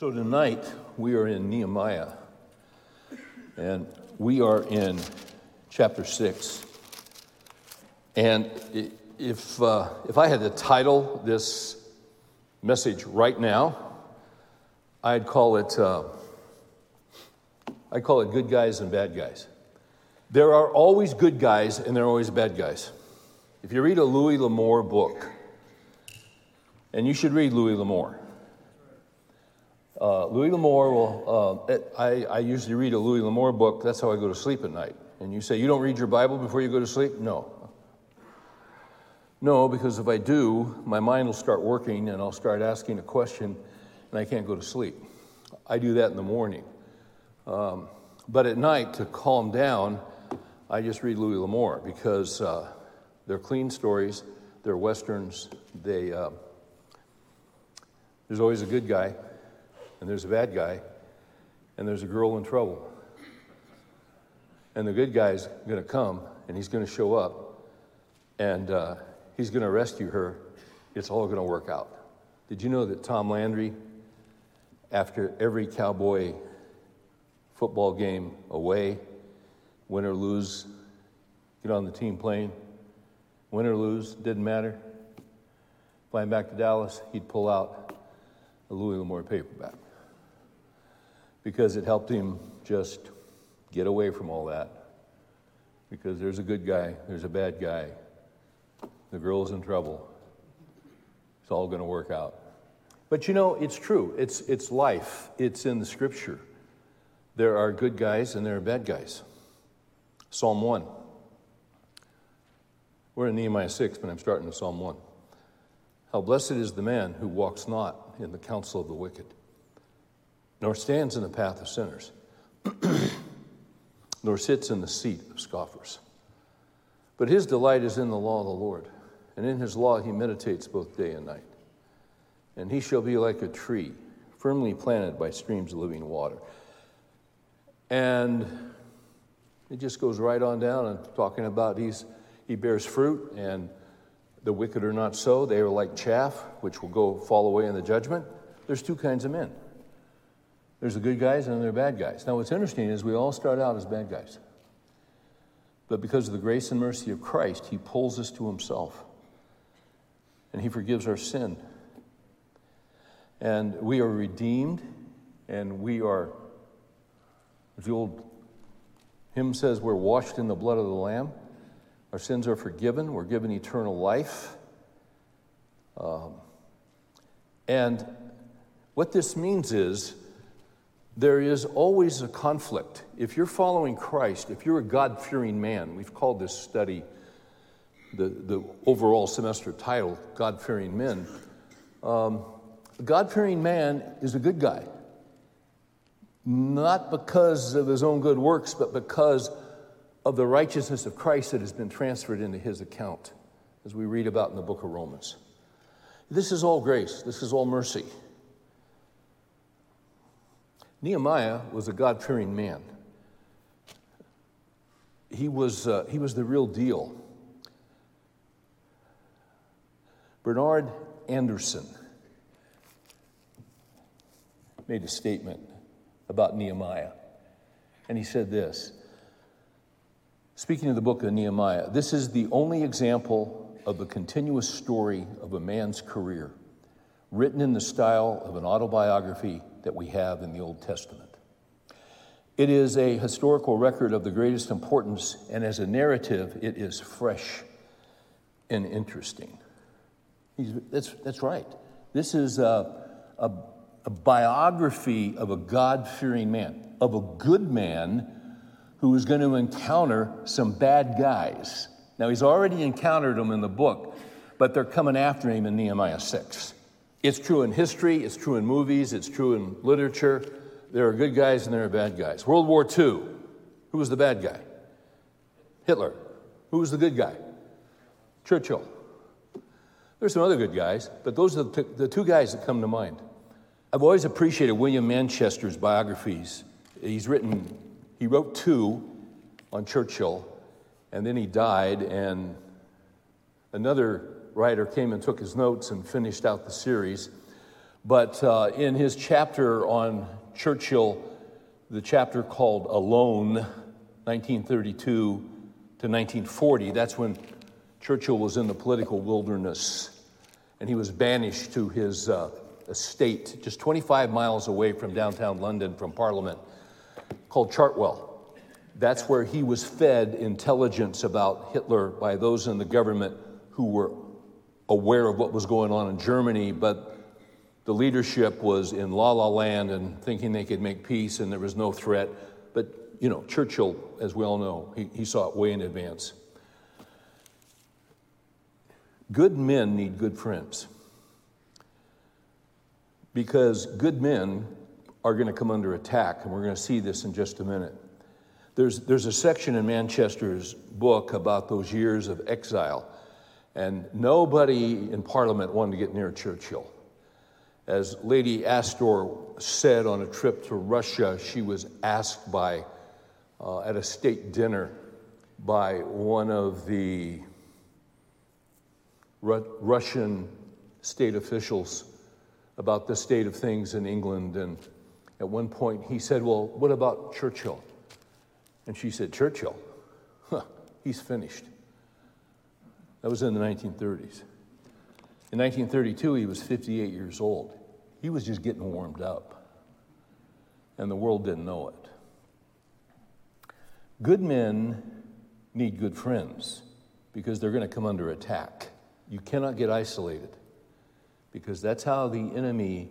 So tonight we are in Nehemiah, and we are in chapter six. And if uh, if I had to title this message right now, I'd call it uh, I call it good guys and bad guys. There are always good guys and there are always bad guys. If you read a Louis L'Amour book, and you should read Louis L'Amour. Uh, Louis L'Amour will, uh, I, I usually read a Louis L'Amour book, that's how I go to sleep at night. And you say, You don't read your Bible before you go to sleep? No. No, because if I do, my mind will start working and I'll start asking a question and I can't go to sleep. I do that in the morning. Um, but at night, to calm down, I just read Louis L'Amour because uh, they're clean stories, they're westerns, they, uh, there's always a good guy and there's a bad guy, and there's a girl in trouble. And the good guy's going to come, and he's going to show up, and uh, he's going to rescue her. It's all going to work out. Did you know that Tom Landry, after every Cowboy football game away, win or lose, get on the team plane, win or lose, didn't matter. Flying back to Dallas, he'd pull out a Louis L'Amour paperback because it helped him just get away from all that. Because there's a good guy, there's a bad guy, the girl's in trouble. It's all going to work out. But you know, it's true. It's, it's life, it's in the scripture. There are good guys and there are bad guys. Psalm 1. We're in Nehemiah 6, but I'm starting with Psalm 1. How blessed is the man who walks not in the counsel of the wicked nor stands in the path of sinners, nor sits in the seat of scoffers. But his delight is in the law of the Lord, and in his law he meditates both day and night. And he shall be like a tree, firmly planted by streams of living water. And it just goes right on down and talking about he's, he bears fruit, and the wicked are not so. They are like chaff, which will go fall away in the judgment. There's two kinds of men there's the good guys and there are bad guys. Now, what's interesting is we all start out as bad guys. But because of the grace and mercy of Christ, He pulls us to Himself and He forgives our sin. And we are redeemed and we are, as the old hymn says, we're washed in the blood of the Lamb. Our sins are forgiven. We're given eternal life. Um, and what this means is there is always a conflict. If you're following Christ, if you're a God fearing man, we've called this study the, the overall semester title, God fearing men. Um, a God fearing man is a good guy. Not because of his own good works, but because of the righteousness of Christ that has been transferred into his account, as we read about in the book of Romans. This is all grace, this is all mercy. Nehemiah was a God fearing man. He was, uh, he was the real deal. Bernard Anderson made a statement about Nehemiah, and he said this Speaking of the book of Nehemiah, this is the only example of a continuous story of a man's career, written in the style of an autobiography that we have in the Old Testament. It is a historical record of the greatest importance, and as a narrative, it is fresh and interesting. that's, that's right. This is a, a, a biography of a God fearing man, of a good man who is going to encounter some bad guys. Now, he's already encountered them in the book, but they're coming after him in Nehemiah 6. It's true in history, it's true in movies, it's true in literature. There are good guys and there are bad guys. World War II, who was the bad guy? Hitler. Who was the good guy? Churchill. There's some other good guys, but those are the, two guys that come to mind. I've always appreciated William Manchester's biographies. He's written, he wrote two on Churchill, and then he died, and another writer came and took his notes and finished out the series. But uh, in his chapter on Churchill, the chapter called Alone, 1932 to 1940, that's when Churchill was in the political wilderness and he was banished to his uh, estate just 25 miles away from downtown London from Parliament called Chartwell. That's where he was fed intelligence about Hitler by those in the government who were aware of what was going on in Germany, but the leadership was in la la land and thinking they could make peace and there was no threat. But, you know, Churchill, as we all know, he, he saw it way in advance. Good men need good friends because good men are going to come under attack, and we're going to see this in just a minute. There's, there's a section in Manchester's book about those years of exile, and nobody in Parliament wanted to get near Churchill. As Lady Astor said on a trip to Russia, she was asked by, uh, at a state dinner by one of the Ru- Russian state officials about the state of things in England. And at one point he said, Well, what about Churchill? And she said, Churchill? Huh, he's finished. That was in the 1930s. In 1932, he was 58 years old. He was just getting warmed up, and the world didn't know it. Good men need good friends because they're going to come under attack. You cannot get isolated because that's how the enemy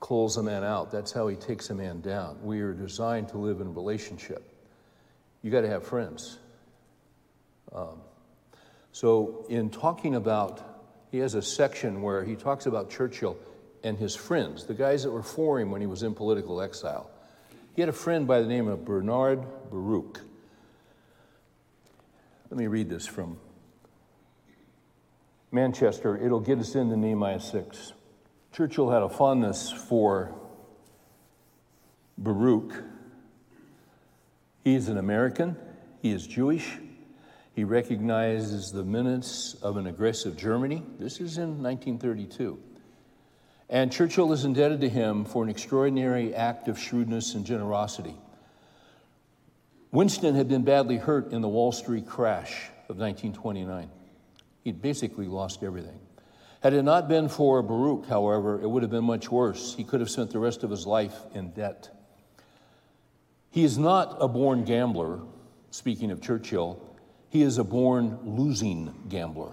calls a man out. That's how he takes a man down. We are designed to live in relationship. You got to have friends. Um, so, in talking about, he has a section where he talks about Churchill and his friends, the guys that were for him when he was in political exile. He had a friend by the name of Bernard Baruch. Let me read this from Manchester, it'll get us into Nehemiah 6. Churchill had a fondness for Baruch. He is an American, he is Jewish, he recognizes the menace of an aggressive Germany. This is in 1932. And Churchill is indebted to him for an extraordinary act of shrewdness and generosity. Winston had been badly hurt in the Wall Street crash of 1929. He'd basically lost everything. Had it not been for Baruch, however, it would have been much worse. He could have spent the rest of his life in debt. He is not a born gambler, speaking of Churchill, he is a born losing gambler.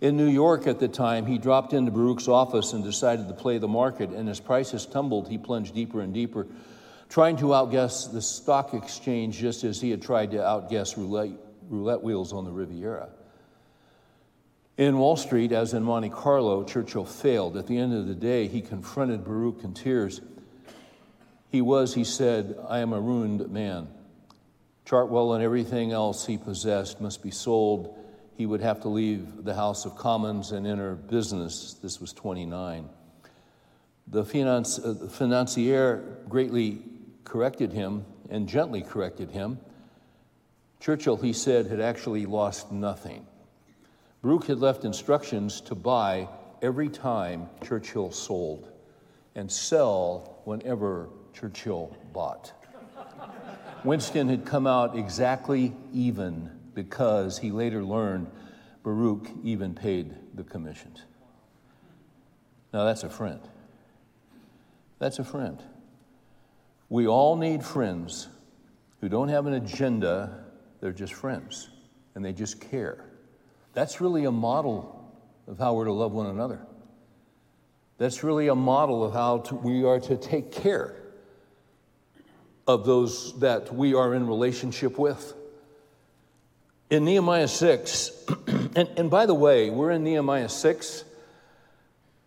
In New York at the time, he dropped into Baruch's office and decided to play the market, and as prices tumbled, he plunged deeper and deeper, trying to outguess the stock exchange just as he had tried to outguess roulette, roulette wheels on the Riviera. In Wall Street, as in Monte Carlo, Churchill failed. At the end of the day, he confronted Baruch in tears. He was, he said, I am a ruined man. Chartwell and everything else he possessed must be sold. He would have to leave the House of Commons and enter business. This was 29. The finance, uh, financier greatly corrected him and gently corrected him. Churchill, he said, had actually lost nothing. Baruch had left instructions to buy every time Churchill sold and sell whenever Churchill bought. Winston had come out exactly even because he later learned Baruch even paid the commissions. Now that's a friend. That's a friend. We all need friends who don't have an agenda, they're just friends and they just care. That's really a model of how we're to love one another. That's really a model of how to, we are to take care of those that we are in relationship with. In Nehemiah 6, and, and by the way, we're in Nehemiah 6,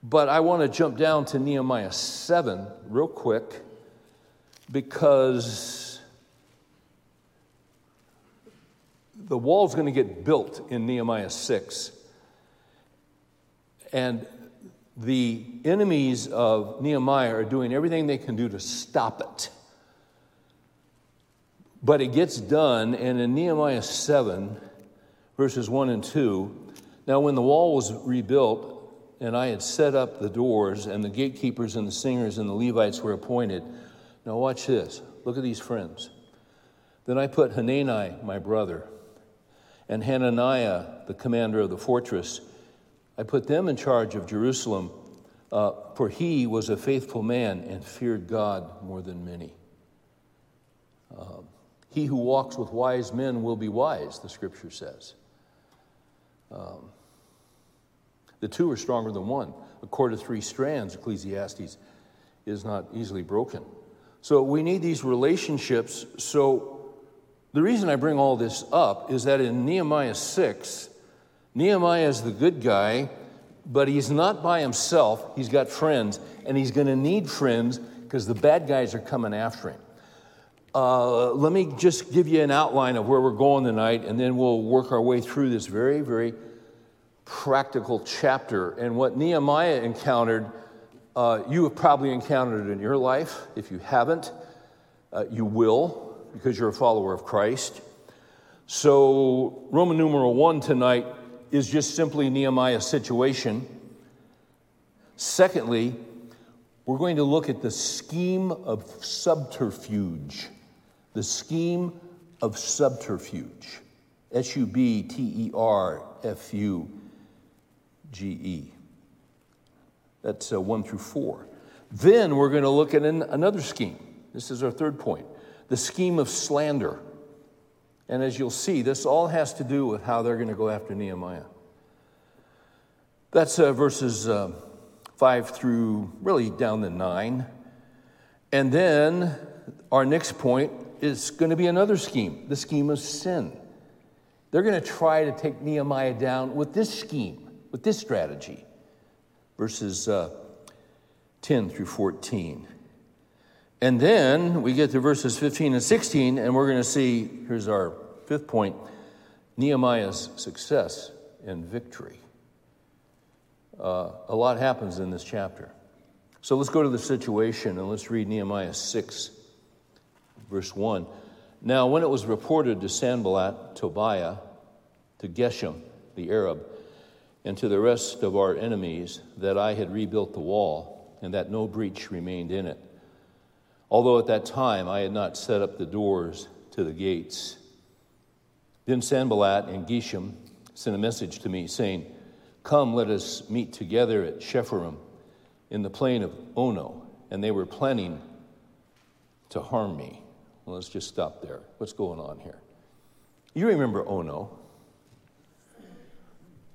but I want to jump down to Nehemiah 7 real quick because the wall's going to get built in Nehemiah 6. And the enemies of Nehemiah are doing everything they can do to stop it. But it gets done, and in Nehemiah 7, verses 1 and 2, now when the wall was rebuilt, and I had set up the doors, and the gatekeepers and the singers and the Levites were appointed. Now, watch this. Look at these friends. Then I put Hanani, my brother, and Hananiah, the commander of the fortress, I put them in charge of Jerusalem, uh, for he was a faithful man and feared God more than many. He who walks with wise men will be wise, the scripture says. Um, the two are stronger than one. A cord of three strands, Ecclesiastes, is not easily broken. So we need these relationships. So the reason I bring all this up is that in Nehemiah 6, Nehemiah is the good guy, but he's not by himself. He's got friends, and he's going to need friends because the bad guys are coming after him. Uh, let me just give you an outline of where we're going tonight, and then we'll work our way through this very, very practical chapter. And what Nehemiah encountered, uh, you have probably encountered in your life. If you haven't, uh, you will because you're a follower of Christ. So, Roman numeral one tonight is just simply Nehemiah's situation. Secondly, we're going to look at the scheme of subterfuge. The scheme of subterfuge. S U B T E R F U G E. That's uh, one through four. Then we're going to look at an, another scheme. This is our third point the scheme of slander. And as you'll see, this all has to do with how they're going to go after Nehemiah. That's uh, verses uh, 5 through really down to 9. And then our next point is going to be another scheme the scheme of sin. They're going to try to take Nehemiah down with this scheme with this strategy. Verses uh, 10 through 14. And then we get to verses 15 and 16, and we're going to see here's our fifth point Nehemiah's success and victory. Uh, a lot happens in this chapter. So let's go to the situation and let's read Nehemiah 6, verse 1. Now, when it was reported to Sanballat, Tobiah, to Geshem, the Arab, and to the rest of our enemies that I had rebuilt the wall and that no breach remained in it. Although at that time I had not set up the doors to the gates. Then Sanballat and Geshem sent a message to me saying, Come, let us meet together at Chephirim in the plain of Ono. And they were planning to harm me. Well, let's just stop there. What's going on here? You remember Ono.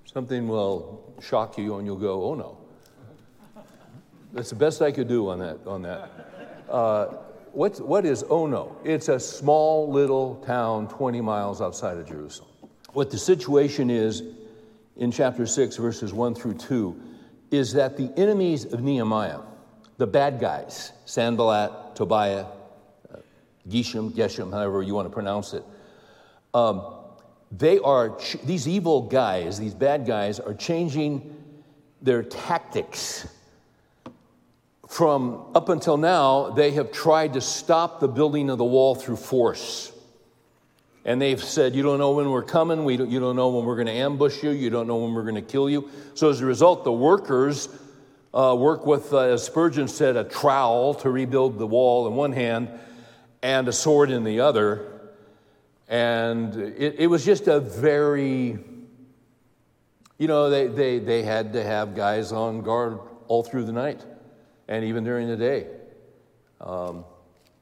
Something will shock you and you'll go, oh no. That's the best I could do on that. On that. Uh, what's, what is Ono? It's a small little town 20 miles outside of Jerusalem. What the situation is in chapter 6, verses 1 through 2, is that the enemies of Nehemiah, the bad guys, Sanballat, Tobiah, Geshem, Geshem, however you want to pronounce it, um, they are, these evil guys, these bad guys, are changing their tactics. From up until now, they have tried to stop the building of the wall through force. And they've said, You don't know when we're coming. We don't, you don't know when we're going to ambush you. You don't know when we're going to kill you. So, as a result, the workers uh, work with, uh, as Spurgeon said, a trowel to rebuild the wall in one hand and a sword in the other. And it, it was just a very, you know, they, they, they had to have guys on guard all through the night and even during the day. Um,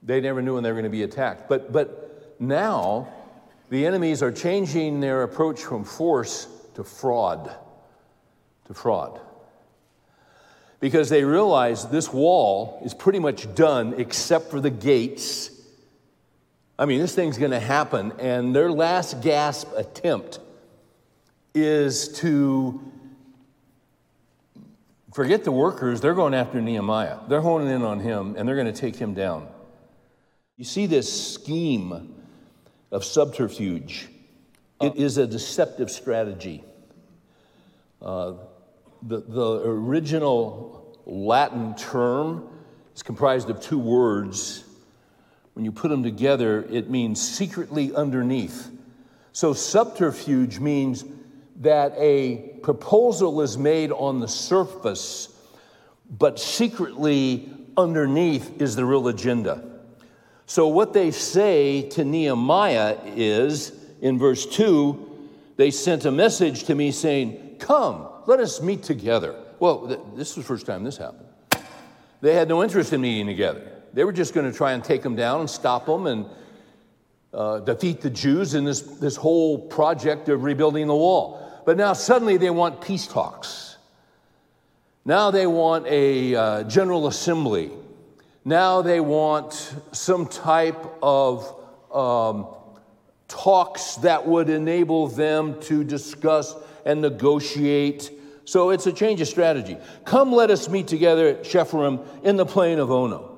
they never knew when they were going to be attacked. But, but now, the enemies are changing their approach from force to fraud. To fraud. Because they realize this wall is pretty much done except for the gates I mean, this thing's going to happen, and their last gasp attempt is to forget the workers. They're going after Nehemiah. They're honing in on him, and they're going to take him down. You see this scheme of subterfuge. It is a deceptive strategy. Uh, the, the original Latin term is comprised of two words when you put them together, it means secretly underneath. So subterfuge means that a proposal is made on the surface, but secretly underneath is the real agenda. So, what they say to Nehemiah is in verse 2 they sent a message to me saying, Come, let us meet together. Well, th- this was the first time this happened. They had no interest in meeting together. They were just going to try and take them down and stop them and uh, defeat the Jews in this, this whole project of rebuilding the wall. But now suddenly they want peace talks. Now they want a uh, general assembly. Now they want some type of um, talks that would enable them to discuss and negotiate. So it's a change of strategy. Come, let us meet together at Chephirim in the plain of Ono.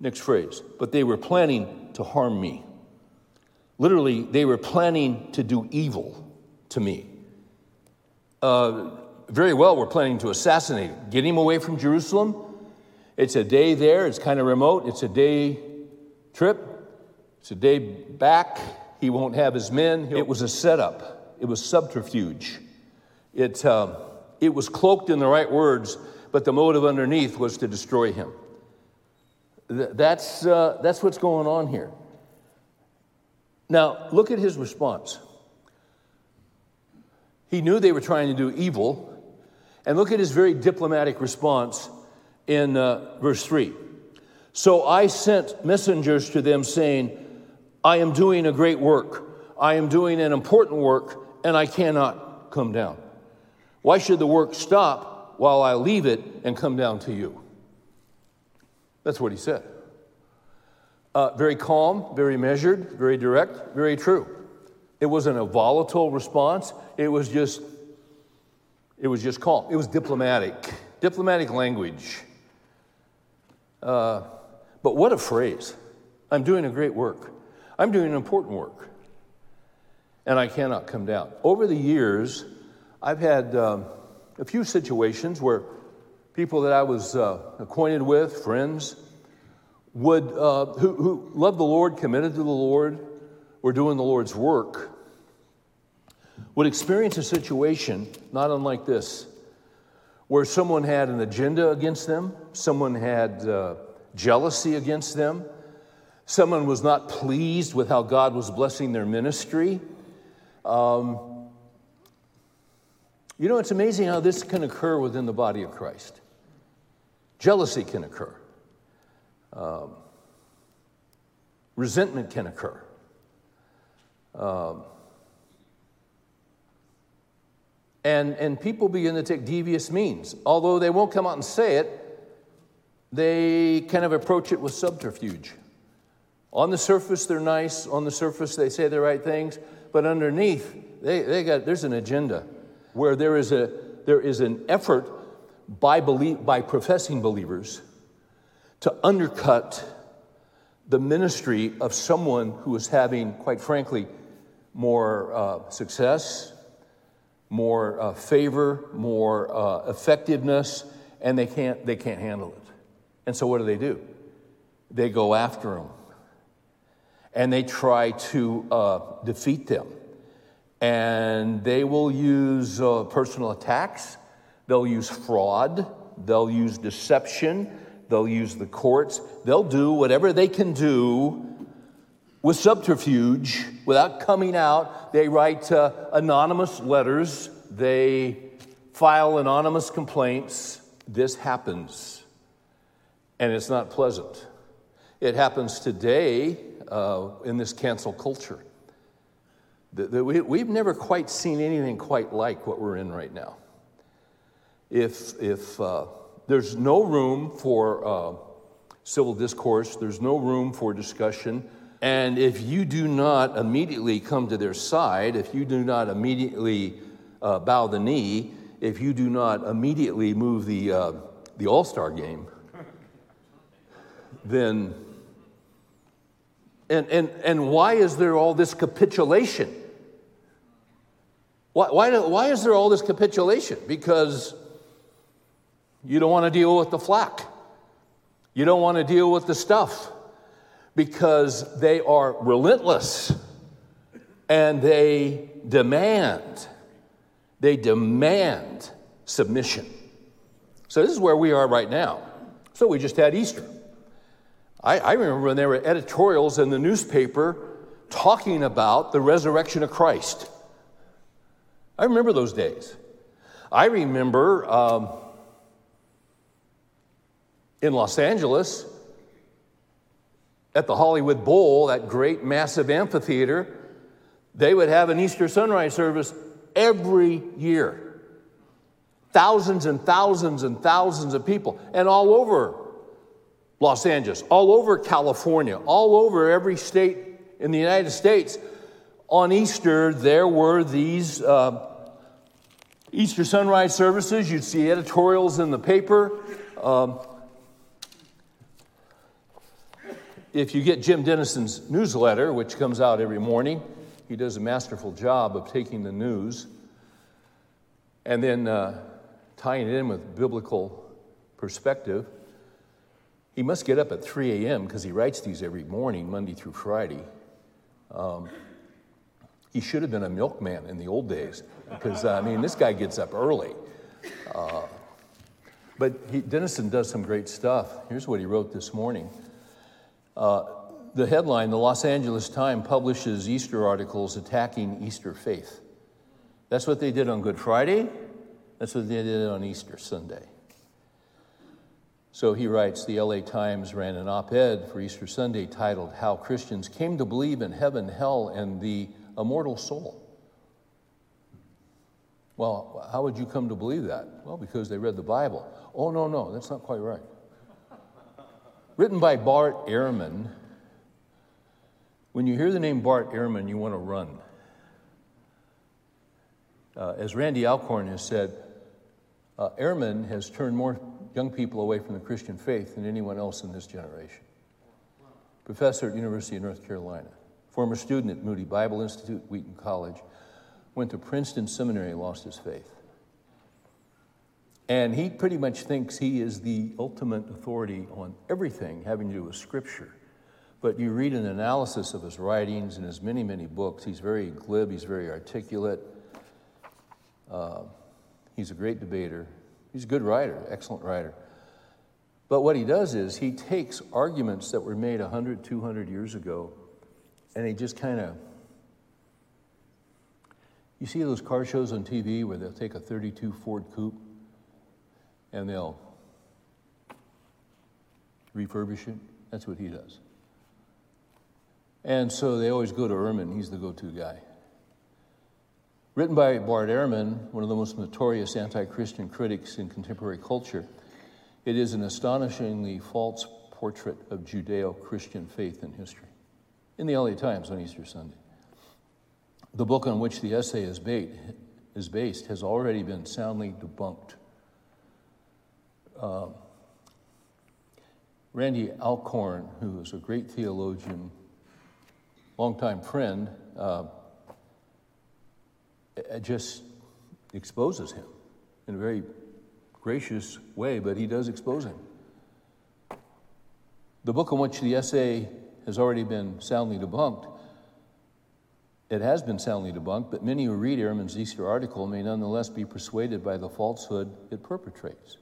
Next phrase. But they were planning to harm me. Literally, they were planning to do evil to me. Uh, very well, we're planning to assassinate him, get him away from Jerusalem. It's a day there, it's kind of remote, it's a day trip, it's a day back. He won't have his men. It was a setup, it was subterfuge. It, uh, it was cloaked in the right words, but the motive underneath was to destroy him. That's, uh, that's what's going on here. Now, look at his response. He knew they were trying to do evil. And look at his very diplomatic response in uh, verse 3. So I sent messengers to them saying, I am doing a great work. I am doing an important work, and I cannot come down. Why should the work stop while I leave it and come down to you? That's what he said. Uh, very calm, very measured, very direct, very true. It wasn't a volatile response. It was just, it was just calm. It was diplomatic, diplomatic language. Uh, but what a phrase! I'm doing a great work. I'm doing an important work, and I cannot come down. Over the years, I've had um, a few situations where people that I was uh, acquainted with, friends, would, uh, who, who loved the Lord, committed to the Lord, were doing the Lord's work, would experience a situation not unlike this, where someone had an agenda against them, someone had uh, jealousy against them, someone was not pleased with how God was blessing their ministry. Um, you know, it's amazing how this can occur within the body of Christ. Jealousy can occur. Um, resentment can occur. Um, and, and people begin to take devious means. Although they won't come out and say it, they kind of approach it with subterfuge. On the surface, they're nice. On the surface, they say the right things. But underneath, they, they got, there's an agenda where there is, a, there is an effort by, believe, by professing believers to undercut the ministry of someone who is having, quite frankly, more uh, success, more uh, favor, more uh, effectiveness, and they can't, they can't handle it. And so what do they do? They go after them and they try to uh, defeat them. And they will use uh, personal attacks, they'll use fraud, they'll use deception they'll use the courts, they'll do whatever they can do with subterfuge without coming out. They write uh, anonymous letters, they file anonymous complaints. This happens, and it's not pleasant. It happens today uh, in this cancel culture. The, the, we, we've never quite seen anything quite like what we're in right now. If, if uh, there's no room for uh, civil discourse, there's no room for discussion. And if you do not immediately come to their side, if you do not immediately uh, bow the knee, if you do not immediately move the, uh, the All Star game, then. And, and, and why is there all this capitulation? Why, why, why is there all this capitulation? Because you don't want to deal with the flack. You don't want to deal with the stuff because they are relentless. and they demand, they demand submission. So this is where we are right now. So we just had Easter. I, I remember when there were editorials in the newspaper talking about the resurrection of Christ. I remember those days. I remember um, in Los Angeles at the Hollywood Bowl, that great massive amphitheater, they would have an Easter sunrise service every year. Thousands and thousands and thousands of people, and all over Los Angeles, all over California, all over every state in the United States. On Easter, there were these uh, Easter sunrise services. You'd see editorials in the paper. Um, if you get Jim Denison's newsletter, which comes out every morning, he does a masterful job of taking the news and then uh, tying it in with biblical perspective. He must get up at 3 a.m. because he writes these every morning, Monday through Friday. Um, he should have been a milkman in the old days because, I mean, this guy gets up early. Uh, but he, Dennison does some great stuff. Here's what he wrote this morning. Uh, the headline The Los Angeles Times publishes Easter articles attacking Easter faith. That's what they did on Good Friday. That's what they did on Easter Sunday. So he writes The LA Times ran an op ed for Easter Sunday titled How Christians Came to Believe in Heaven, Hell, and the Immortal Soul. Well, how would you come to believe that? Well, because they read the Bible. Oh, no, no, that's not quite right. Written by Bart Ehrman. When you hear the name Bart Ehrman, you want to run. Uh, as Randy Alcorn has said, uh, Ehrman has turned more young people away from the Christian faith than anyone else in this generation. Professor at University of North Carolina, former student at Moody Bible Institute, Wheaton College, went to Princeton Seminary, and lost his faith. And he pretty much thinks he is the ultimate authority on everything having to do with Scripture. But you read an analysis of his writings and his many, many books. He's very glib, he's very articulate. Uh, he's a great debater. He's a good writer, excellent writer. But what he does is he takes arguments that were made 100, 200 years ago, and he just kind of. You see those car shows on TV where they'll take a 32 Ford Coupe and they'll refurbish it. That's what he does. And so they always go to Ehrman, he's the go to guy. Written by Bart Ehrman, one of the most notorious anti Christian critics in contemporary culture, it is an astonishingly false portrait of Judeo Christian faith and history in the LA Times on Easter Sunday. The book on which the essay is based has already been soundly debunked uh, Randy Alcorn, who is a great theologian, longtime friend, uh, just exposes him in a very gracious way, but he does expose him. The book on which the essay has already been soundly debunked, it has been soundly debunked, but many who read Ehrman's Easter article may nonetheless be persuaded by the falsehood it perpetrates.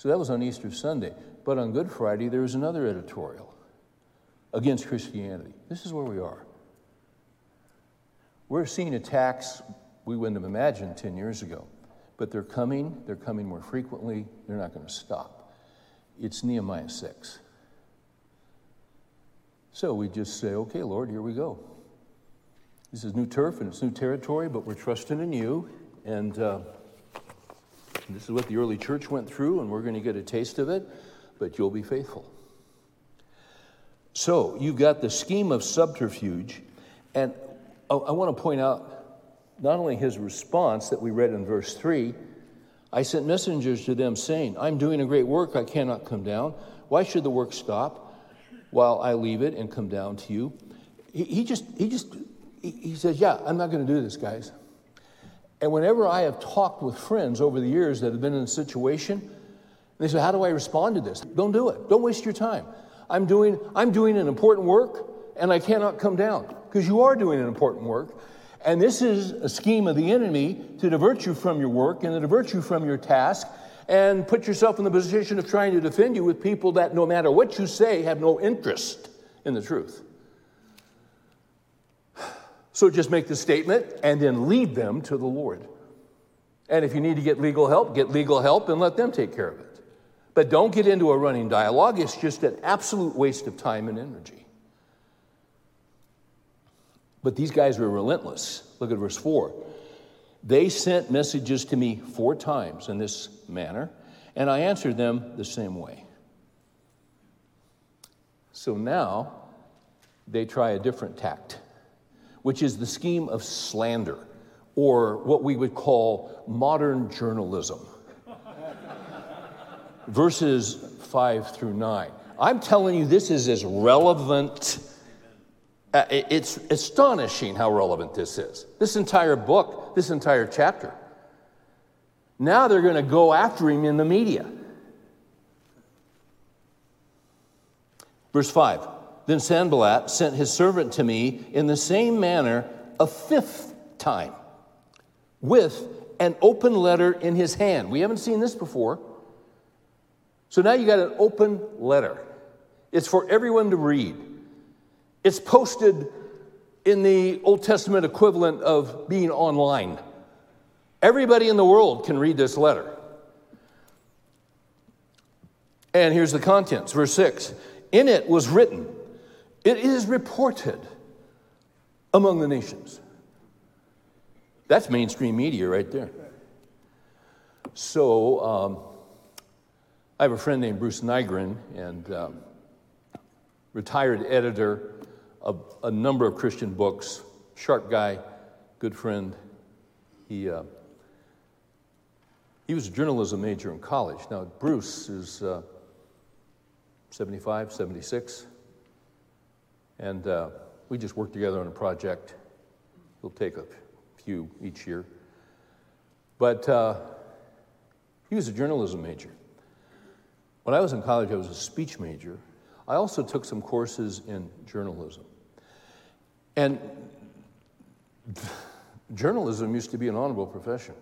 So that was on Easter Sunday. But on Good Friday, there was another editorial against Christianity. This is where we are. We're seeing attacks we wouldn't have imagined 10 years ago. But they're coming, they're coming more frequently, they're not going to stop. It's Nehemiah 6. So we just say, okay, Lord, here we go. This is new turf and it's new territory, but we're trusting in you. And uh, this is what the early church went through, and we're going to get a taste of it, but you'll be faithful. So you've got the scheme of subterfuge, and I want to point out not only his response that we read in verse 3 I sent messengers to them saying, I'm doing a great work, I cannot come down. Why should the work stop while I leave it and come down to you? He, just, he just, he says, Yeah, I'm not going to do this, guys. And whenever I have talked with friends over the years that have been in a situation, they say, How do I respond to this? Don't do it. Don't waste your time. I'm doing, I'm doing an important work, and I cannot come down because you are doing an important work. And this is a scheme of the enemy to divert you from your work and to divert you from your task and put yourself in the position of trying to defend you with people that, no matter what you say, have no interest in the truth. So just make the statement and then lead them to the Lord. And if you need to get legal help, get legal help and let them take care of it. But don't get into a running dialogue, it's just an absolute waste of time and energy. But these guys were relentless. Look at verse 4. They sent messages to me four times in this manner, and I answered them the same way. So now they try a different tact, which is the scheme of slander, or what we would call modern journalism. Verses 5 through 9. I'm telling you, this is as relevant uh, it's astonishing how relevant this is. This entire book, this entire chapter. Now they're going to go after him in the media. Verse 5 Then Sanballat sent his servant to me in the same manner a fifth time with an open letter in his hand. We haven't seen this before. So now you got an open letter. It's for everyone to read. It's posted in the Old Testament equivalent of being online. Everybody in the world can read this letter. And here's the contents, verse 6. In it was written, It is reported among the nations. That's mainstream media right there. So, um, I have a friend named Bruce Nygren, and um, retired editor of a number of Christian books. Sharp guy, good friend. He, uh, he was a journalism major in college. Now, Bruce is uh, 75, 76. And uh, we just work together on a project. We'll take a few each year. But uh, he was a journalism major. When I was in college, I was a speech major. I also took some courses in journalism. And journalism used to be an honorable profession.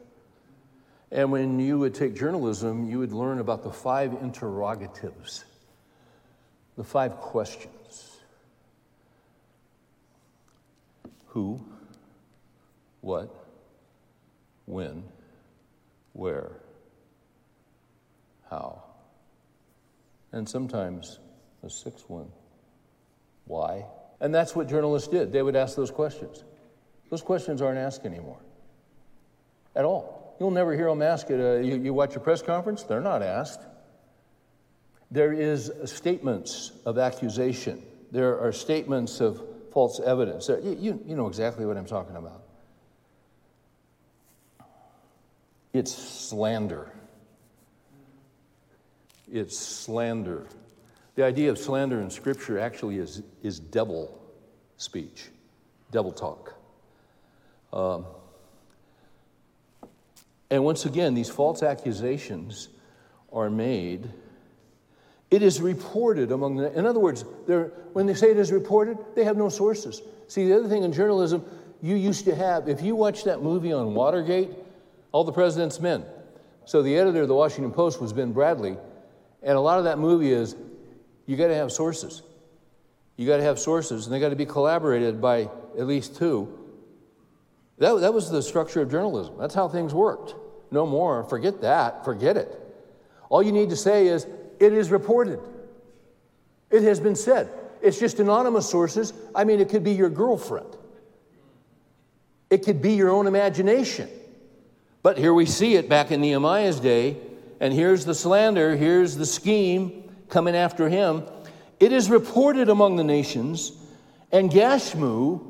And when you would take journalism, you would learn about the five interrogatives, the five questions who, what, when, where, how. And sometimes a sixth one why. And that's what journalists did. They would ask those questions. Those questions aren't asked anymore at all. You'll never hear them ask it. You, you watch a press conference, they're not asked. There is statements of accusation. There are statements of false evidence. You, you, you know exactly what I'm talking about. It's slander. It's slander. The idea of slander in Scripture actually is, is devil speech, devil talk. Um, and once again, these false accusations are made. It is reported among the, in other words, when they say it is reported, they have no sources. See, the other thing in journalism, you used to have, if you watch that movie on Watergate, All the President's Men. So the editor of the Washington Post was Ben Bradlee, and a lot of that movie is you got to have sources. You got to have sources, and they got to be collaborated by at least two. That, that was the structure of journalism. That's how things worked. No more. Forget that. Forget it. All you need to say is, it is reported. It has been said. It's just anonymous sources. I mean, it could be your girlfriend, it could be your own imagination. But here we see it back in Nehemiah's day, and here's the slander, here's the scheme coming after him. It is reported among the nations, and Gashmu,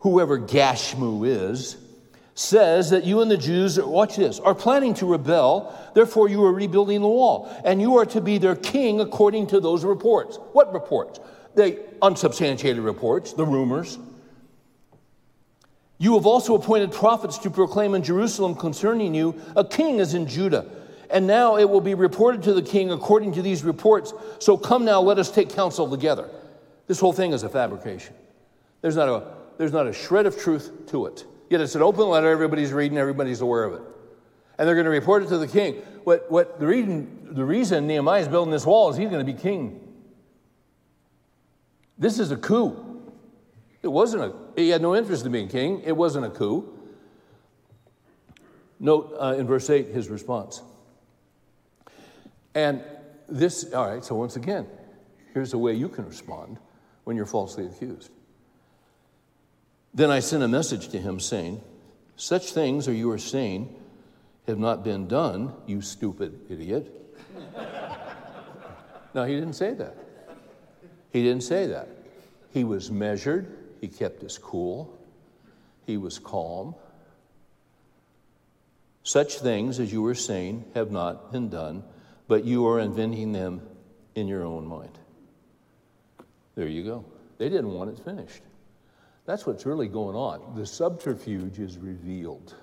whoever Gashmu is, says that you and the Jews, watch this, are planning to rebel, therefore you are rebuilding the wall, and you are to be their king according to those reports. What reports? The unsubstantiated reports, the rumors. You have also appointed prophets to proclaim in Jerusalem concerning you, a king is in Judah. And now it will be reported to the king according to these reports. So come now, let us take counsel together. This whole thing is a fabrication. There's not a, there's not a shred of truth to it. Yet it's an open letter, everybody's reading, everybody's aware of it. And they're going to report it to the king. What, what the, reason, the reason Nehemiah is building this wall is he's going to be king. This is a coup. It wasn't a, he had no interest in being king. It wasn't a coup. Note uh, in verse 8 his response. And this, all right, so once again, here's the way you can respond when you're falsely accused. Then I sent a message to him saying, Such things, or you are saying, have not been done, you stupid idiot. no, he didn't say that. He didn't say that. He was measured, he kept his cool, he was calm. Such things, as you were saying, have not been done, but you are inventing them in your own mind. There you go. They didn't want it finished. That's what's really going on. The subterfuge is revealed.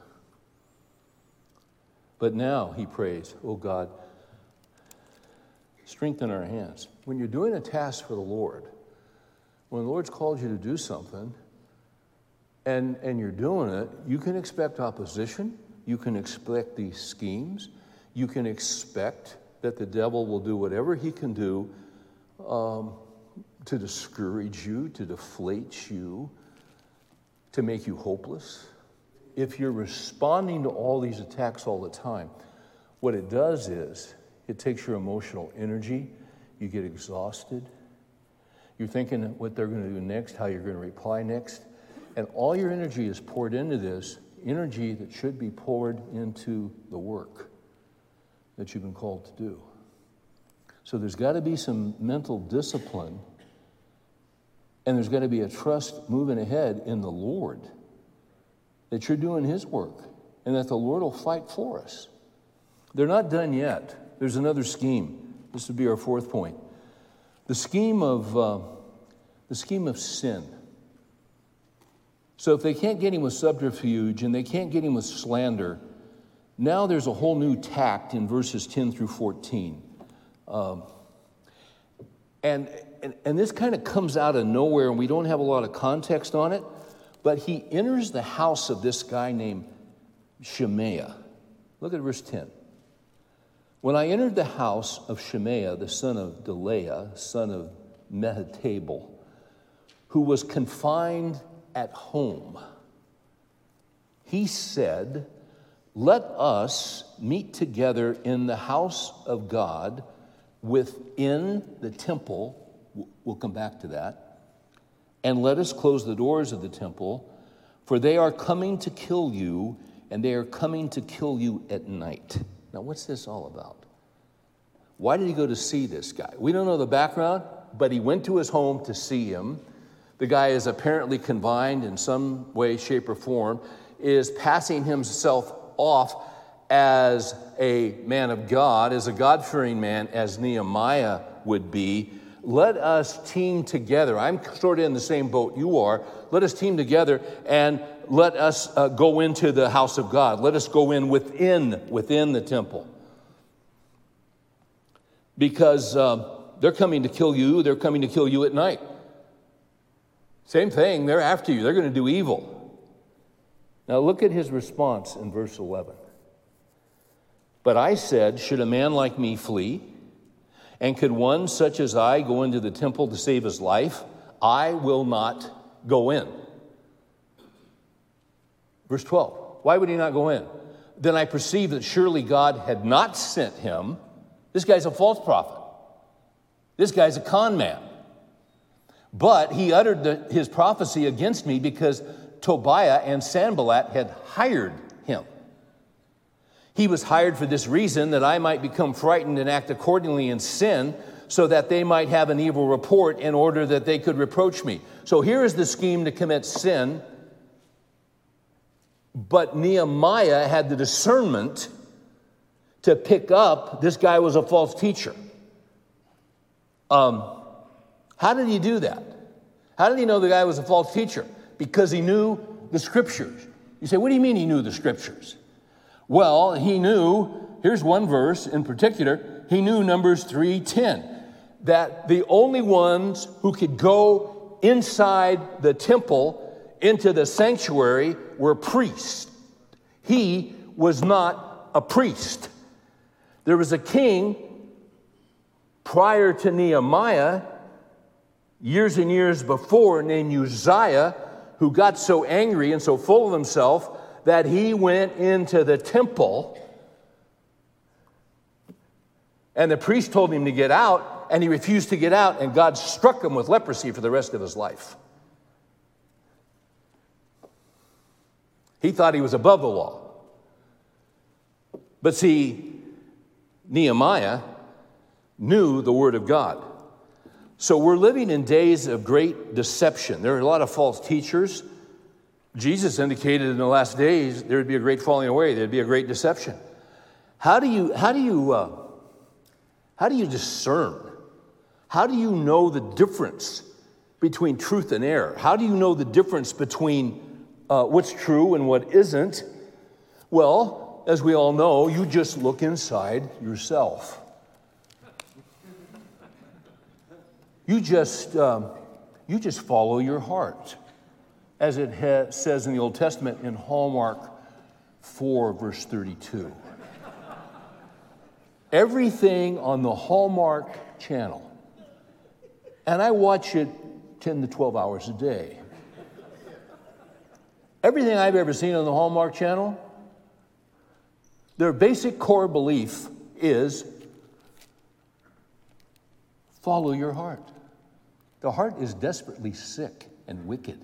But now he prays, Oh God, strengthen our hands. When you're doing a task for the Lord, when the Lord's called you to do something and, and you're doing it, you can expect opposition, you can expect these schemes, you can expect that the devil will do whatever he can do um, to discourage you, to deflate you, to make you hopeless if you're responding to all these attacks all the time, what it does is it takes your emotional energy, you get exhausted, you're thinking what they're going to do next, how you're going to reply next, and all your energy is poured into this energy that should be poured into the work that you've been called to do. So there's got to be some mental discipline, and there's going to be a trust moving ahead in the Lord that you're doing His work and that the Lord will fight for us. They're not done yet. There's another scheme. This would be our fourth point. The scheme of, uh, the scheme of sin. So if they can't get him with subterfuge and they can't get him with slander, now there's a whole new tact in verses 10 through 14. Um, and, and, and this kind of comes out of nowhere, and we don't have a lot of context on it. But he enters the house of this guy named Shemaiah. Look at verse 10. When I entered the house of Shemaiah, the son of Delaiah, son of Mehetabel, who was confined at home, he said, Let us meet together in the house of God within the temple. We'll come back to that and let us close the doors of the temple, for they are coming to kill you, and they are coming to kill you at night. Now, what's this all about? Why did he go to see this guy? We don't know the background, but he went to his home to see him. The guy is apparently confined in some way, shape, or form, is passing himself off as a man of God, as a God fearing man, as Nehemiah would be let us team together. I'm sort of in the same boat you are. Let us team together and let us uh, go into the house of God. Let us go in within within the temple. Because um, they're coming to kill you, they're coming to kill you at night. Same thing, they're after you, they're going to do evil. Now look at his response in verse 11. But I said, Should a man like me flee? And could one such as I go into the temple to save his life? I will not go in. Verse 12. Why would he not go in? Then I perceived that surely God had not sent him. This guy's a false prophet. This guy's a con man. But he uttered the, his prophecy against me because Tobiah and Sanballat had hired. He was hired for this reason that I might become frightened and act accordingly in sin, so that they might have an evil report in order that they could reproach me. So here is the scheme to commit sin. But Nehemiah had the discernment to pick up this guy was a false teacher. Um, how did he do that? How did he know the guy was a false teacher? Because he knew the scriptures. You say, what do you mean he knew the scriptures? Well, he knew, here's one verse in particular, he knew Numbers 3:10. that the only ones who could go inside the temple into the sanctuary were priests. He was not a priest. There was a king prior to Nehemiah, years and years before, named Uzziah, who got so angry and so full of himself that he went into the temple. And the priest told him to get out, and he refused to get out, and God struck him with leprosy for the rest of his life. He thought he was above the law. But see, Nehemiah knew the Word of God. So we're living in days of great deception. There are a lot of false teachers. Jesus indicated in the last days there would be a great falling away, there'd be a great deception. How do you, how do you, uh, how do you discern? How do you know the difference between truth and error? How do you know the difference between uh, what's true and what isn't? Well, as we all know, you just look inside yourself. You just, um, you just follow your heart, as it says in the Old Testament in Hallmark 4, verse 32. Everything on the Hallmark channel, and I watch it 10 to 12 hours a day. Everything I've ever seen on the Hallmark channel, their basic core belief is follow your heart. The heart is desperately sick and wicked,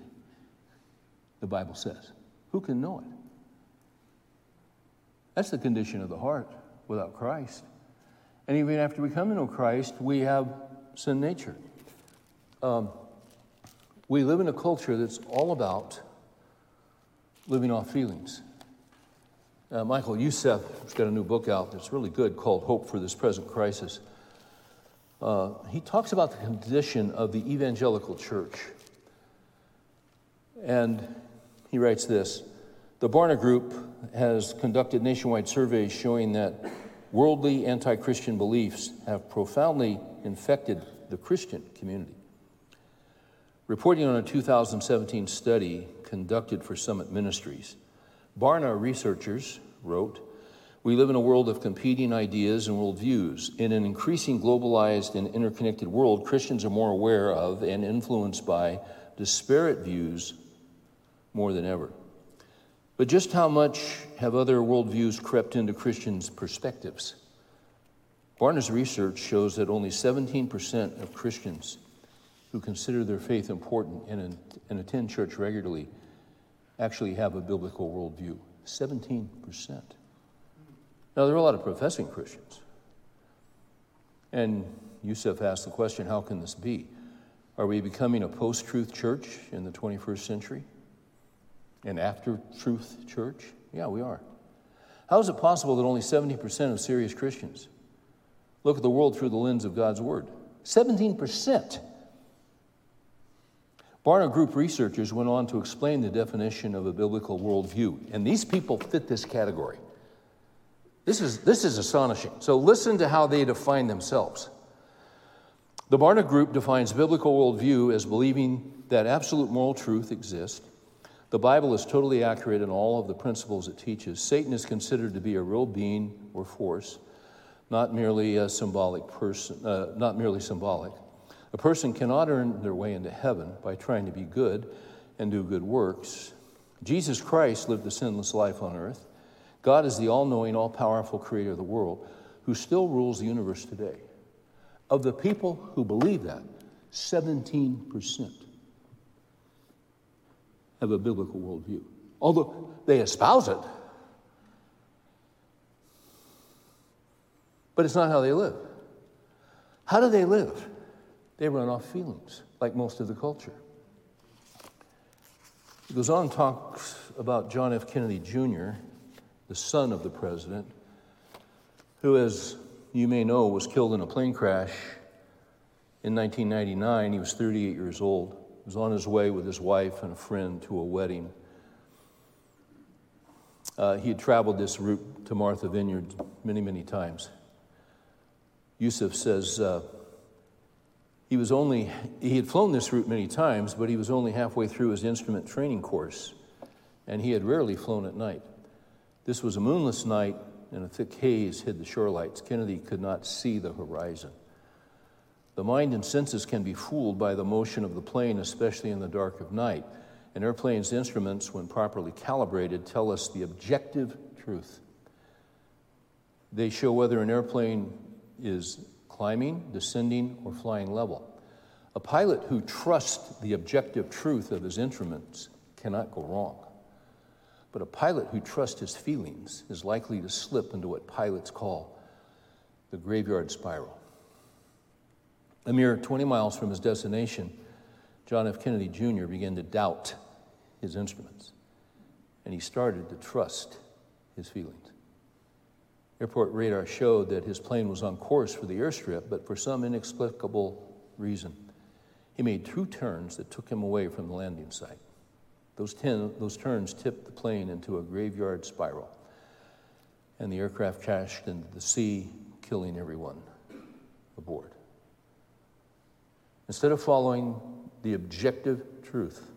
the Bible says. Who can know it? That's the condition of the heart without Christ. And even after we come to know Christ, we have sin nature. Um, we live in a culture that's all about living off feelings. Uh, Michael Youssef has got a new book out that's really good called Hope for This Present Crisis. Uh, he talks about the condition of the evangelical church. And he writes this The Barna Group has conducted nationwide surveys showing that worldly anti Christian beliefs have profoundly infected the Christian community. Reporting on a 2017 study conducted for Summit Ministries, Barna researchers wrote We live in a world of competing ideas and worldviews. In an increasing globalized and interconnected world, Christians are more aware of and influenced by disparate views more than ever. But just how much have other worldviews crept into Christians' perspectives? Barna's research shows that only 17% of Christians who consider their faith important and, and attend church regularly actually have a biblical worldview. 17%. Now, there are a lot of professing Christians. And Youssef asked the question how can this be? Are we becoming a post truth church in the 21st century? An after truth church? Yeah, we are. How is it possible that only 70% of serious Christians look at the world through the lens of God's Word? 17%. Barna Group researchers went on to explain the definition of a biblical worldview, and these people fit this category. This is, this is astonishing. So, listen to how they define themselves. The Barna Group defines biblical worldview as believing that absolute moral truth exists. The Bible is totally accurate in all of the principles it teaches. Satan is considered to be a real being or force, not merely a symbolic person, uh, not merely symbolic. A person cannot earn their way into heaven by trying to be good and do good works. Jesus Christ lived a sinless life on earth. God is the all knowing, all powerful creator of the world who still rules the universe today. Of the people who believe that, 17% have a biblical worldview. Although they espouse it, but it's not how they live. How do they live? They run off feelings, like most of the culture. He goes on and talks about John F. Kennedy Jr., the son of the president, who, as you may know, was killed in a plane crash in 1999. He was 38 years old. Was on his way with his wife and a friend to a wedding. Uh, he had traveled this route to Martha Vineyard many, many times. Youssef says, uh, He was only, he had flown this route many times, but he was only halfway through his instrument training course, and he had rarely flown at night. This was a moonless night, and a thick haze hid the shorelights. Kennedy could not see the horizon. The mind and senses can be fooled by the motion of the plane, especially in the dark of night. An airplane's instruments, when properly calibrated, tell us the objective truth. They show whether an airplane is climbing, descending, or flying level. A pilot who trusts the objective truth of his instruments cannot go wrong. But a pilot who trusts his feelings is likely to slip into what pilots call the graveyard spiral. A mere 20 miles from his destination, John F. Kennedy Jr. began to doubt his instruments, and he started to trust his feelings. Airport radar showed that his plane was on course for the airstrip, but for some inexplicable reason, he made two turns that took him away from the landing site. Those, ten, those turns tipped the plane into a graveyard spiral, and the aircraft crashed into the sea, killing everyone Instead of following the objective truth,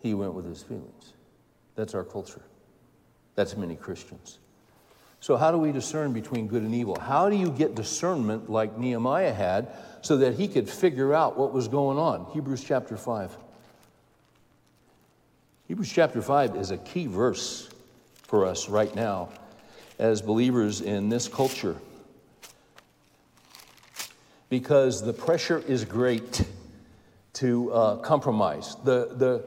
he went with his feelings. That's our culture. That's many Christians. So, how do we discern between good and evil? How do you get discernment like Nehemiah had so that he could figure out what was going on? Hebrews chapter 5. Hebrews chapter 5 is a key verse for us right now as believers in this culture because the pressure is great to uh, compromise. The, the,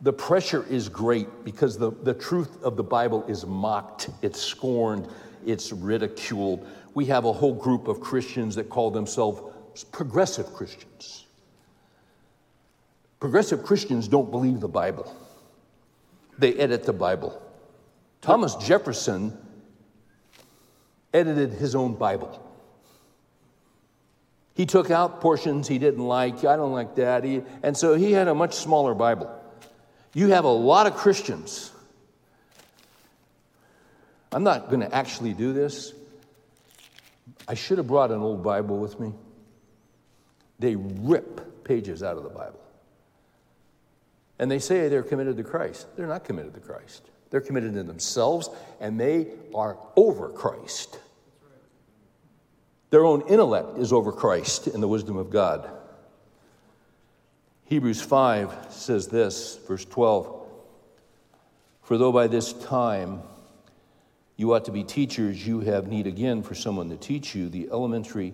the pressure is great because the, the truth of the Bible is mocked, it's scorned, it's ridiculed. We have a whole group of Christians that call themselves progressive Christians. Progressive Christians don't believe the Bible, they edit the Bible. Thomas Jefferson edited his own Bible. He took out portions he didn't like. I don't like that. He, and so he had a much smaller Bible. You have a lot of Christians. I'm not going to actually do this. I should have brought an old Bible with me. They rip pages out of the Bible. And they say they're committed to Christ. They're not committed to Christ. They're committed to themselves, and they are over Christ. Their own intellect is over Christ in the wisdom of God. Hebrews 5 says this, verse 12 For though by this time you ought to be teachers, you have need again for someone to teach you the elementary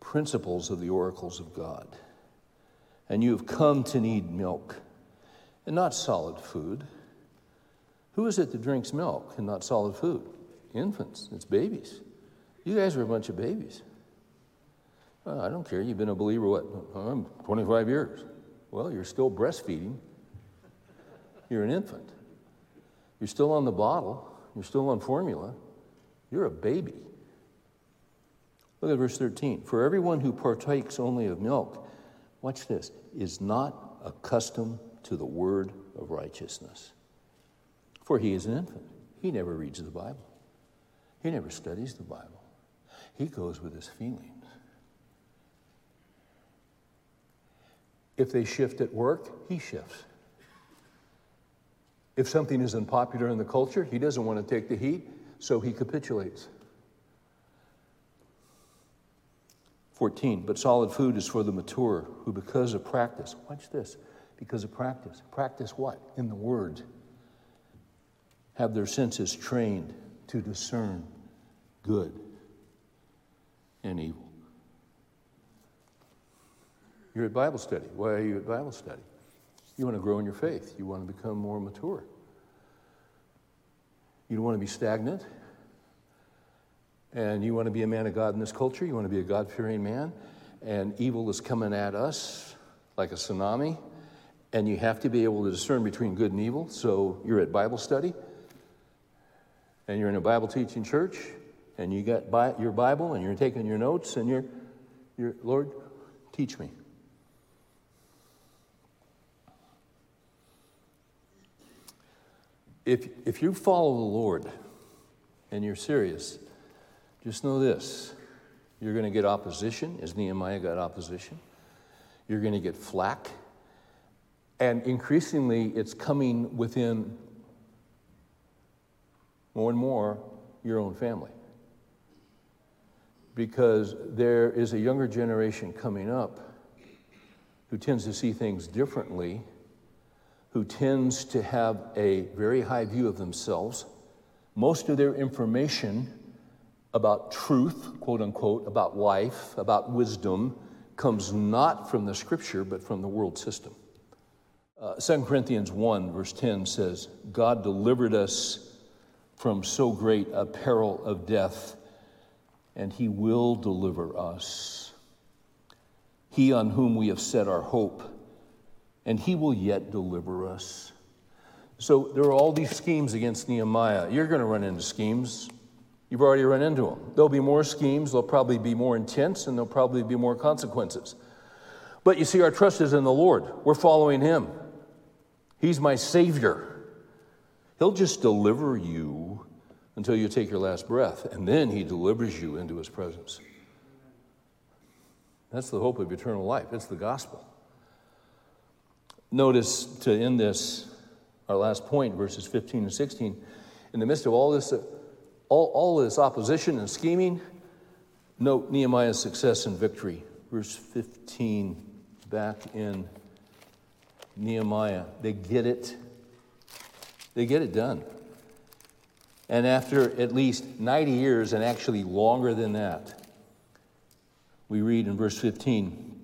principles of the oracles of God. And you have come to need milk and not solid food. Who is it that drinks milk and not solid food? Infants, it's babies. You guys are a bunch of babies. Well, I don't care. You've been a believer, what? I'm 25 years. Well, you're still breastfeeding. You're an infant. You're still on the bottle. You're still on formula. You're a baby. Look at verse 13. For everyone who partakes only of milk, watch this, is not accustomed to the word of righteousness. For he is an infant. He never reads the Bible, he never studies the Bible. He goes with his feelings. If they shift at work, he shifts. If something is unpopular in the culture, he doesn't want to take the heat, so he capitulates. 14, but solid food is for the mature who, because of practice, watch this, because of practice, practice what? In the Word, have their senses trained to discern good and evil. You're at Bible study. Why are you at Bible study? You want to grow in your faith, you want to become more mature. You don't want to be stagnant. And you want to be a man of God in this culture. You want to be a God fearing man. And evil is coming at us like a tsunami. And you have to be able to discern between good and evil. So you're at Bible study. And you're in a Bible teaching church. And you got your Bible and you're taking your notes. And you're, you're Lord, teach me. If, if you follow the Lord and you're serious, just know this You're going to get opposition, as Nehemiah got opposition. You're going to get flack. And increasingly, it's coming within more and more your own family. Because there is a younger generation coming up who tends to see things differently, who tends to have a very high view of themselves. Most of their information about truth, quote unquote, about life, about wisdom, comes not from the scripture, but from the world system. Uh, 2 Corinthians 1, verse 10 says, God delivered us from so great a peril of death, and he will deliver us. He on whom we have set our hope, and he will yet deliver us. So there are all these schemes against Nehemiah. You're going to run into schemes. You've already run into them. There'll be more schemes, they'll probably be more intense, and there'll probably be more consequences. But you see, our trust is in the Lord. We're following Him. He's my Savior. He'll just deliver you until you take your last breath, and then He delivers you into His presence. That's the hope of eternal life, it's the gospel. Notice to end this, our last point, verses 15 and 16, in the midst of all this, all, all this opposition and scheming, note Nehemiah's success and victory. Verse 15, back in Nehemiah. They get it. They get it done. And after at least 90 years, and actually longer than that, we read in verse 15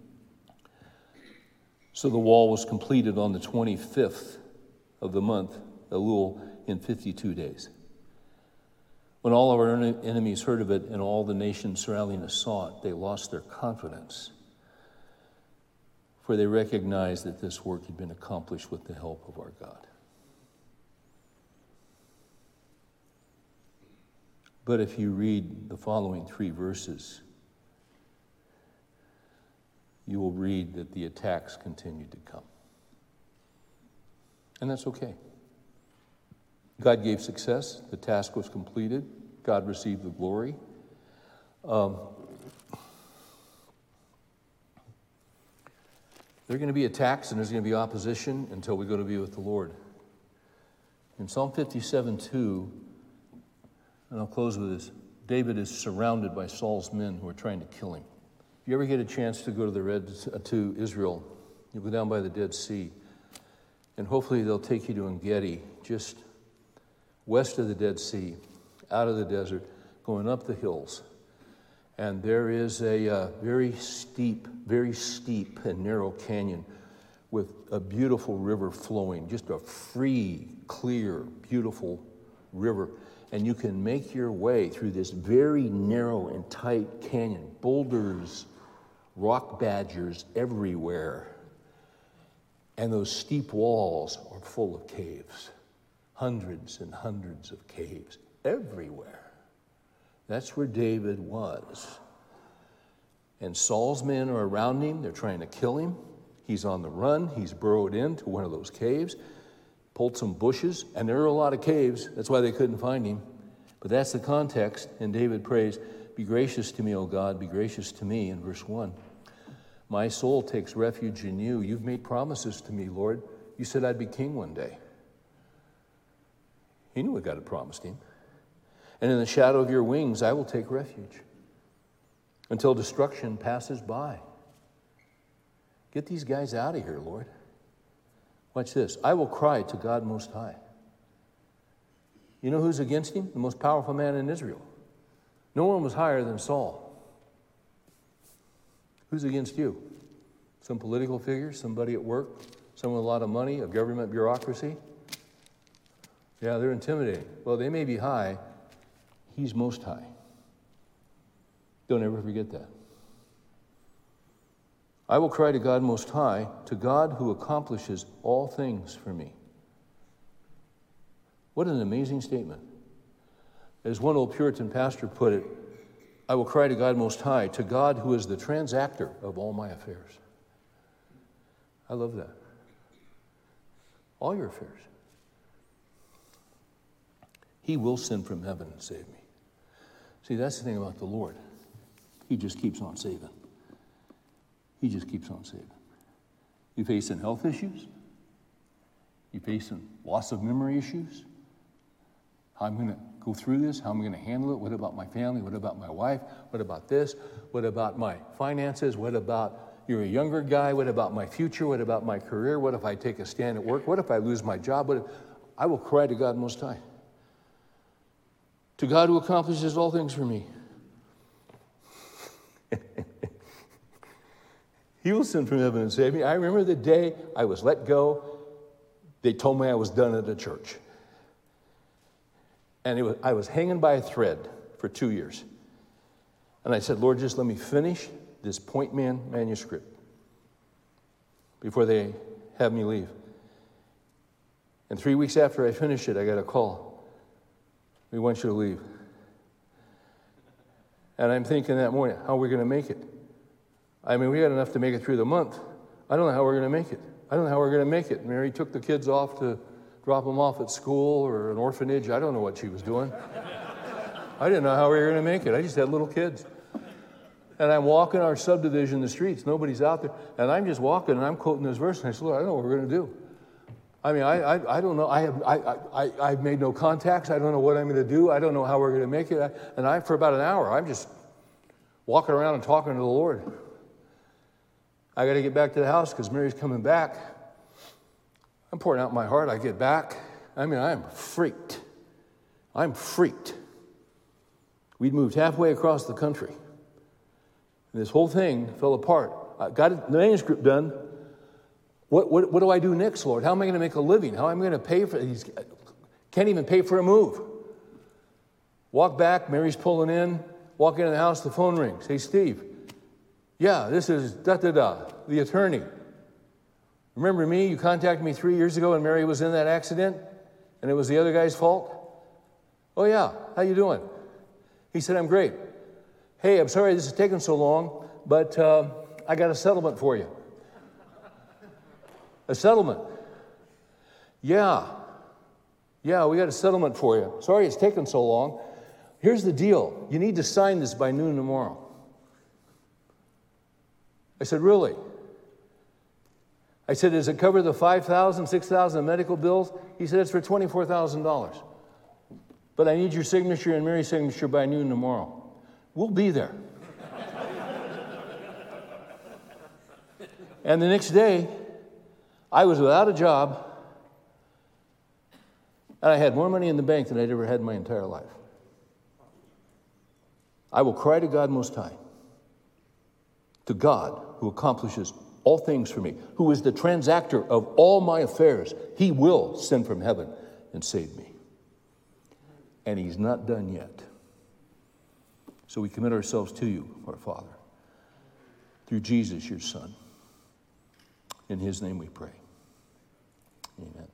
So the wall was completed on the 25th of the month, Elul, in 52 days. When all of our enemies heard of it and all the nations surrounding us saw it, they lost their confidence for they recognized that this work had been accomplished with the help of our God. But if you read the following three verses, you will read that the attacks continued to come. And that's okay. God gave success, the task was completed, God received the glory. Um, There are going to be attacks and there's going to be opposition until we go to be with the Lord. In Psalm 57 2, and I'll close with this David is surrounded by Saul's men who are trying to kill him. If you ever get a chance to go to the Red to Israel, you go down by the Dead Sea, and hopefully they'll take you to Engedi, just west of the Dead Sea, out of the desert, going up the hills. And there is a uh, very steep, very steep and narrow canyon with a beautiful river flowing, just a free, clear, beautiful river. And you can make your way through this very narrow and tight canyon, boulders, rock badgers everywhere. And those steep walls are full of caves, hundreds and hundreds of caves everywhere. That's where David was. And Saul's men are around him. They're trying to kill him. He's on the run. He's burrowed into one of those caves, pulled some bushes, and there are a lot of caves. That's why they couldn't find him. But that's the context. And David prays, Be gracious to me, O God, be gracious to me, in verse 1. My soul takes refuge in you. You've made promises to me, Lord. You said I'd be king one day. He knew what God had promised him and in the shadow of your wings I will take refuge until destruction passes by. Get these guys out of here, Lord. Watch this. I will cry to God Most High. You know who's against him? The most powerful man in Israel. No one was higher than Saul. Who's against you? Some political figure, somebody at work, someone with a lot of money, a government bureaucracy? Yeah, they're intimidating. Well, they may be high, He's most high. Don't ever forget that. I will cry to God most high, to God who accomplishes all things for me. What an amazing statement. As one old Puritan pastor put it, I will cry to God most high, to God who is the transactor of all my affairs. I love that. All your affairs. He will send from heaven and save me. See, that's the thing about the Lord. He just keeps on saving. He just keeps on saving. You facing health issues? You facing loss of memory issues? How I'm going to go through this? How am I going to handle it? What about my family? What about my wife? What about this? What about my finances? What about you're a younger guy? What about my future? What about my career? What if I take a stand at work? What if I lose my job? What if, I will cry to God Most High. To God who accomplishes all things for me. He will send from heaven and save me. I remember the day I was let go. They told me I was done at the church. And was, I was hanging by a thread for two years. And I said, Lord, just let me finish this Point Man manuscript before they have me leave. And three weeks after I finished it, I got a call. We want you to leave. And I'm thinking that morning, how are we going to make it? I mean, we got enough to make it through the month. I don't know how we're going to make it. I don't know how we're going to make it. Mary took the kids off to drop them off at school or an orphanage. I don't know what she was doing. I didn't know how we were going to make it. I just had little kids. And I'm walking our subdivision the streets. Nobody's out there. And I'm just walking and I'm quoting this verse. And I said, Lord, I don't know what we're going to do. I mean, I, I, I don't know. I have, I, I, I've made no contacts. I don't know what I'm going to do. I don't know how we're going to make it. And I, for about an hour, I'm just walking around and talking to the Lord. I got to get back to the house because Mary's coming back. I'm pouring out my heart. I get back. I mean, I'm freaked. I'm freaked. We'd moved halfway across the country. And this whole thing fell apart. I got the manuscript done. What, what, what do I do next, Lord? How am I going to make a living? How am I going to pay for these? Can't even pay for a move. Walk back, Mary's pulling in. Walk into the house, the phone rings. Hey, Steve. Yeah, this is da da da, the attorney. Remember me? You contacted me three years ago and Mary was in that accident and it was the other guy's fault? Oh yeah, how you doing? He said, I'm great. Hey, I'm sorry this is taking so long, but uh, I got a settlement for you. a settlement. Yeah. Yeah, we got a settlement for you. Sorry it's taken so long. Here's the deal you need to sign this by noon tomorrow. I said, Really? I said, Does it cover the 5,000, 6,000 medical bills? He said, It's for $24,000. But I need your signature and Mary's signature by noon tomorrow. We'll be there. and the next day, I was without a job, and I had more money in the bank than I'd ever had in my entire life. I will cry to God Most High, to God who accomplishes all things for me, who is the transactor of all my affairs. He will send from heaven and save me. And He's not done yet. So we commit ourselves to you, our Father, through Jesus, your Son. In His name we pray. Amen.